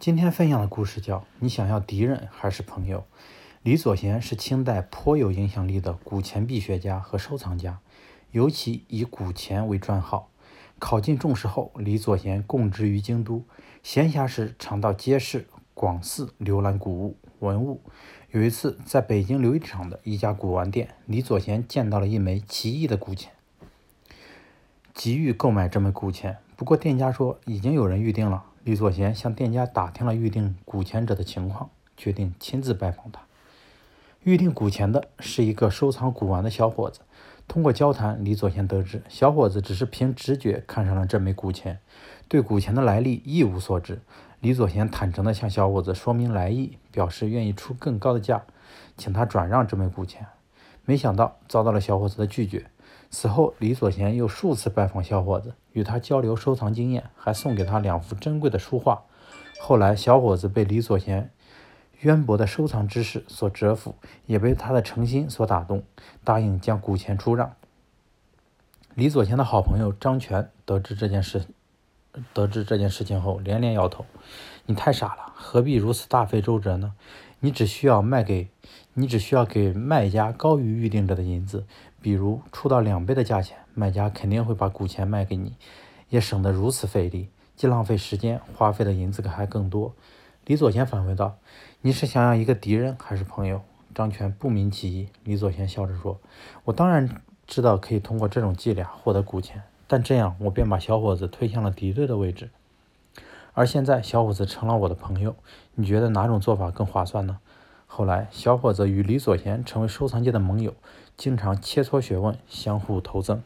今天分享的故事叫《你想要敌人还是朋友》。李左贤是清代颇有影响力的古钱币学家和收藏家，尤其以古钱为专号。考进重士后，李左贤供职于京都，闲暇时常到街市、广寺浏览古物文物。有一次，在北京琉璃厂的一家古玩店，李左贤见到了一枚奇异的古钱，急于购买这枚古钱。不过店家说已经有人预定了。李左贤向店家打听了预定古钱者的情况，决定亲自拜访他。预定古钱的是一个收藏古玩的小伙子。通过交谈，李左贤得知，小伙子只是凭直觉看上了这枚古钱，对古钱的来历一无所知。李左贤坦诚地向小伙子说明来意，表示愿意出更高的价，请他转让这枚古钱。没想到遭到了小伙子的拒绝。此后，李左贤又数次拜访小伙子，与他交流收藏经验，还送给他两幅珍贵的书画。后来，小伙子被李左贤渊博的收藏知识所折服，也被他的诚心所打动，答应将古钱出让。李左贤的好朋友张全得知这件事，得知这件事情后，连连摇头：“你太傻了，何必如此大费周折呢？你只需要卖给，你只需要给卖家高于预定者的银子。”比如出到两倍的价钱，卖家肯定会把古钱卖给你，也省得如此费力，既浪费时间，花费的银子还更多。李左贤反问道：“你是想要一个敌人还是朋友？”张全不明其意。李左贤笑着说：“我当然知道可以通过这种伎俩获得古钱，但这样我便把小伙子推向了敌对的位置。而现在小伙子成了我的朋友，你觉得哪种做法更划算呢？”后来，小伙子与李左贤成为收藏界的盟友，经常切磋学问，相互投赠。